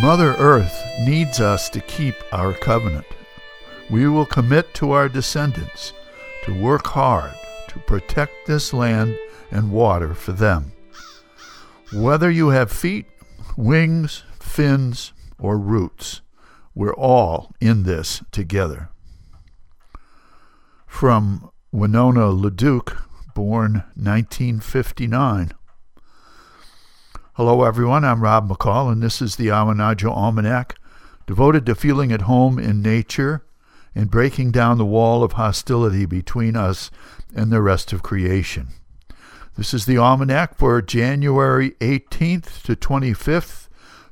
Mother Earth needs us to keep our covenant. We will commit to our descendants to work hard to protect this land and water for them. Whether you have feet, wings, fins, or roots, we're all in this together. From Winona LaDuke, born 1959. Hello, everyone. I'm Rob McCall, and this is the Awanadjo Almanac, devoted to feeling at home in nature and breaking down the wall of hostility between us and the rest of creation. This is the Almanac for January 18th to 25th,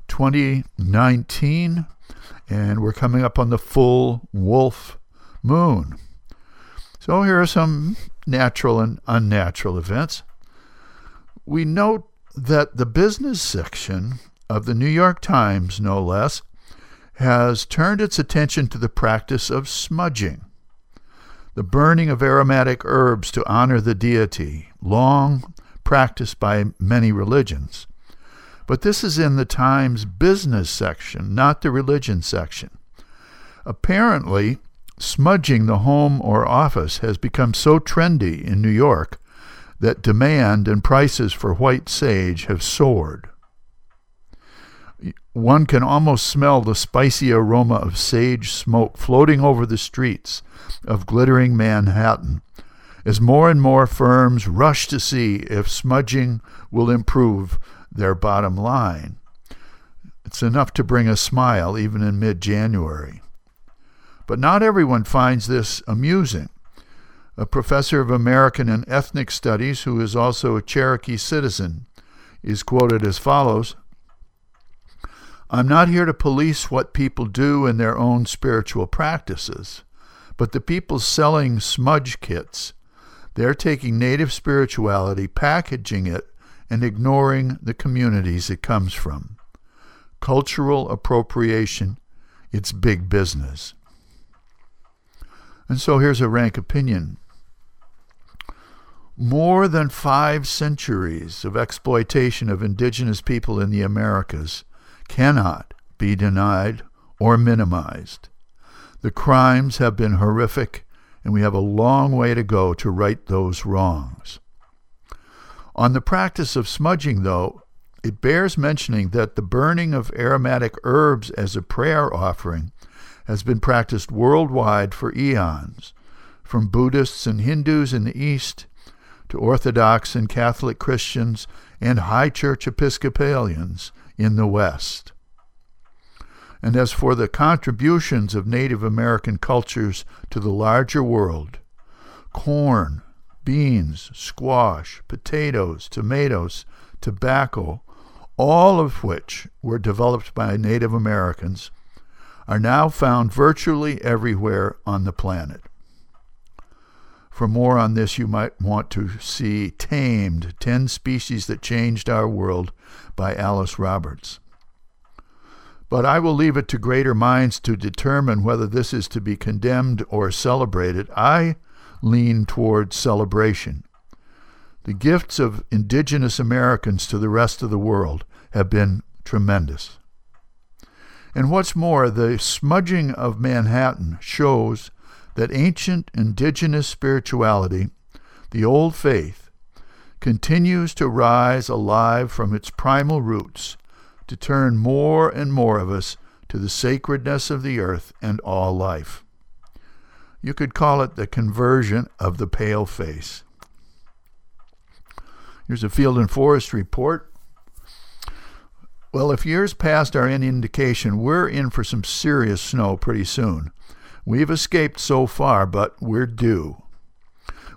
2019, and we're coming up on the full wolf moon. So here are some natural and unnatural events. We note that the business section of the New York Times, no less, has turned its attention to the practice of smudging, the burning of aromatic herbs to honor the deity, long practiced by many religions. But this is in the Times business section, not the religion section. Apparently, smudging the home or office has become so trendy in New York that demand and prices for white sage have soared. One can almost smell the spicy aroma of sage smoke floating over the streets of glittering Manhattan as more and more firms rush to see if smudging will improve their bottom line. It's enough to bring a smile even in mid January. But not everyone finds this amusing a professor of American and Ethnic Studies who is also a Cherokee citizen, is quoted as follows I'm not here to police what people do in their own spiritual practices, but the people selling smudge kits, they're taking native spirituality, packaging it, and ignoring the communities it comes from. Cultural appropriation, it's big business. And so here's a rank opinion more than five centuries of exploitation of indigenous people in the Americas cannot be denied or minimized. The crimes have been horrific, and we have a long way to go to right those wrongs. On the practice of smudging, though, it bears mentioning that the burning of aromatic herbs as a prayer offering has been practiced worldwide for eons, from Buddhists and Hindus in the East to Orthodox and Catholic Christians and High Church Episcopalians in the West. And as for the contributions of Native American cultures to the larger world, corn, beans, squash, potatoes, tomatoes, tobacco, all of which were developed by Native Americans, are now found virtually everywhere on the planet. For more on this, you might want to see Tamed 10 Species That Changed Our World by Alice Roberts. But I will leave it to greater minds to determine whether this is to be condemned or celebrated. I lean toward celebration. The gifts of indigenous Americans to the rest of the world have been tremendous. And what's more, the smudging of Manhattan shows that ancient indigenous spirituality, the old faith, continues to rise alive from its primal roots to turn more and more of us to the sacredness of the earth and all life. You could call it the conversion of the pale face. Here's a field and forest report. Well, if years past are any indication, we're in for some serious snow pretty soon. We've escaped so far, but we're due.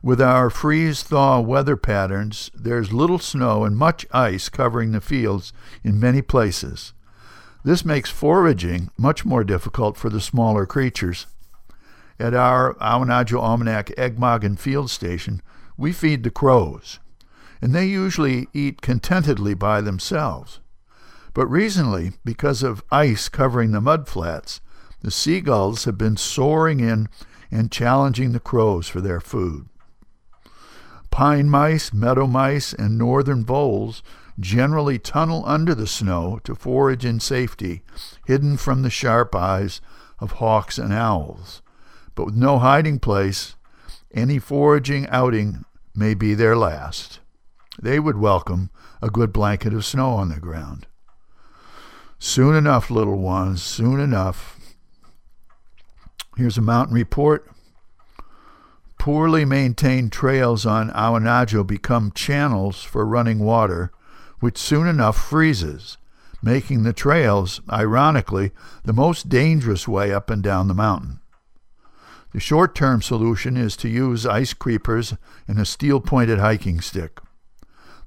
With our freeze thaw weather patterns, there's little snow and much ice covering the fields in many places. This makes foraging much more difficult for the smaller creatures. At our Awanadjo Almanac Eggemoggin Field Station, we feed the crows, and they usually eat contentedly by themselves. But recently, because of ice covering the mud flats, the seagulls have been soaring in and challenging the crows for their food. Pine mice, meadow mice, and northern voles generally tunnel under the snow to forage in safety, hidden from the sharp eyes of hawks and owls. But with no hiding place, any foraging outing may be their last. They would welcome a good blanket of snow on the ground. Soon enough, little ones, soon enough. Here's a mountain report. Poorly maintained trails on Awanadjo become channels for running water, which soon enough freezes, making the trails, ironically, the most dangerous way up and down the mountain. The short term solution is to use ice creepers and a steel pointed hiking stick.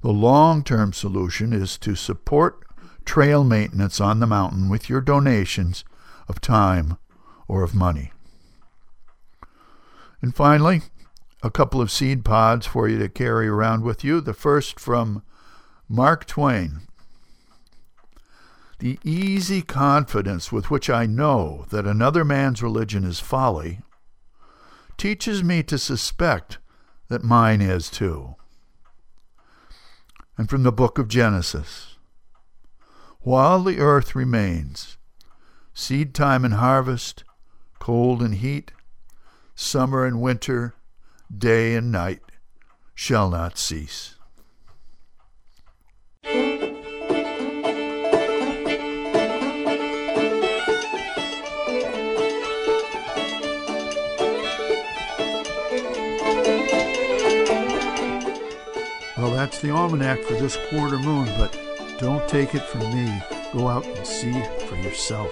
The long term solution is to support trail maintenance on the mountain with your donations of time or of money. And finally, a couple of seed pods for you to carry around with you. The first from Mark Twain. The easy confidence with which I know that another man's religion is folly teaches me to suspect that mine is too. And from the book of Genesis While the earth remains, seed time and harvest, cold and heat, summer and winter, day and night shall not cease. Well, that's the almanac for this quarter moon, but don't take it from me. Go out and see for yourself.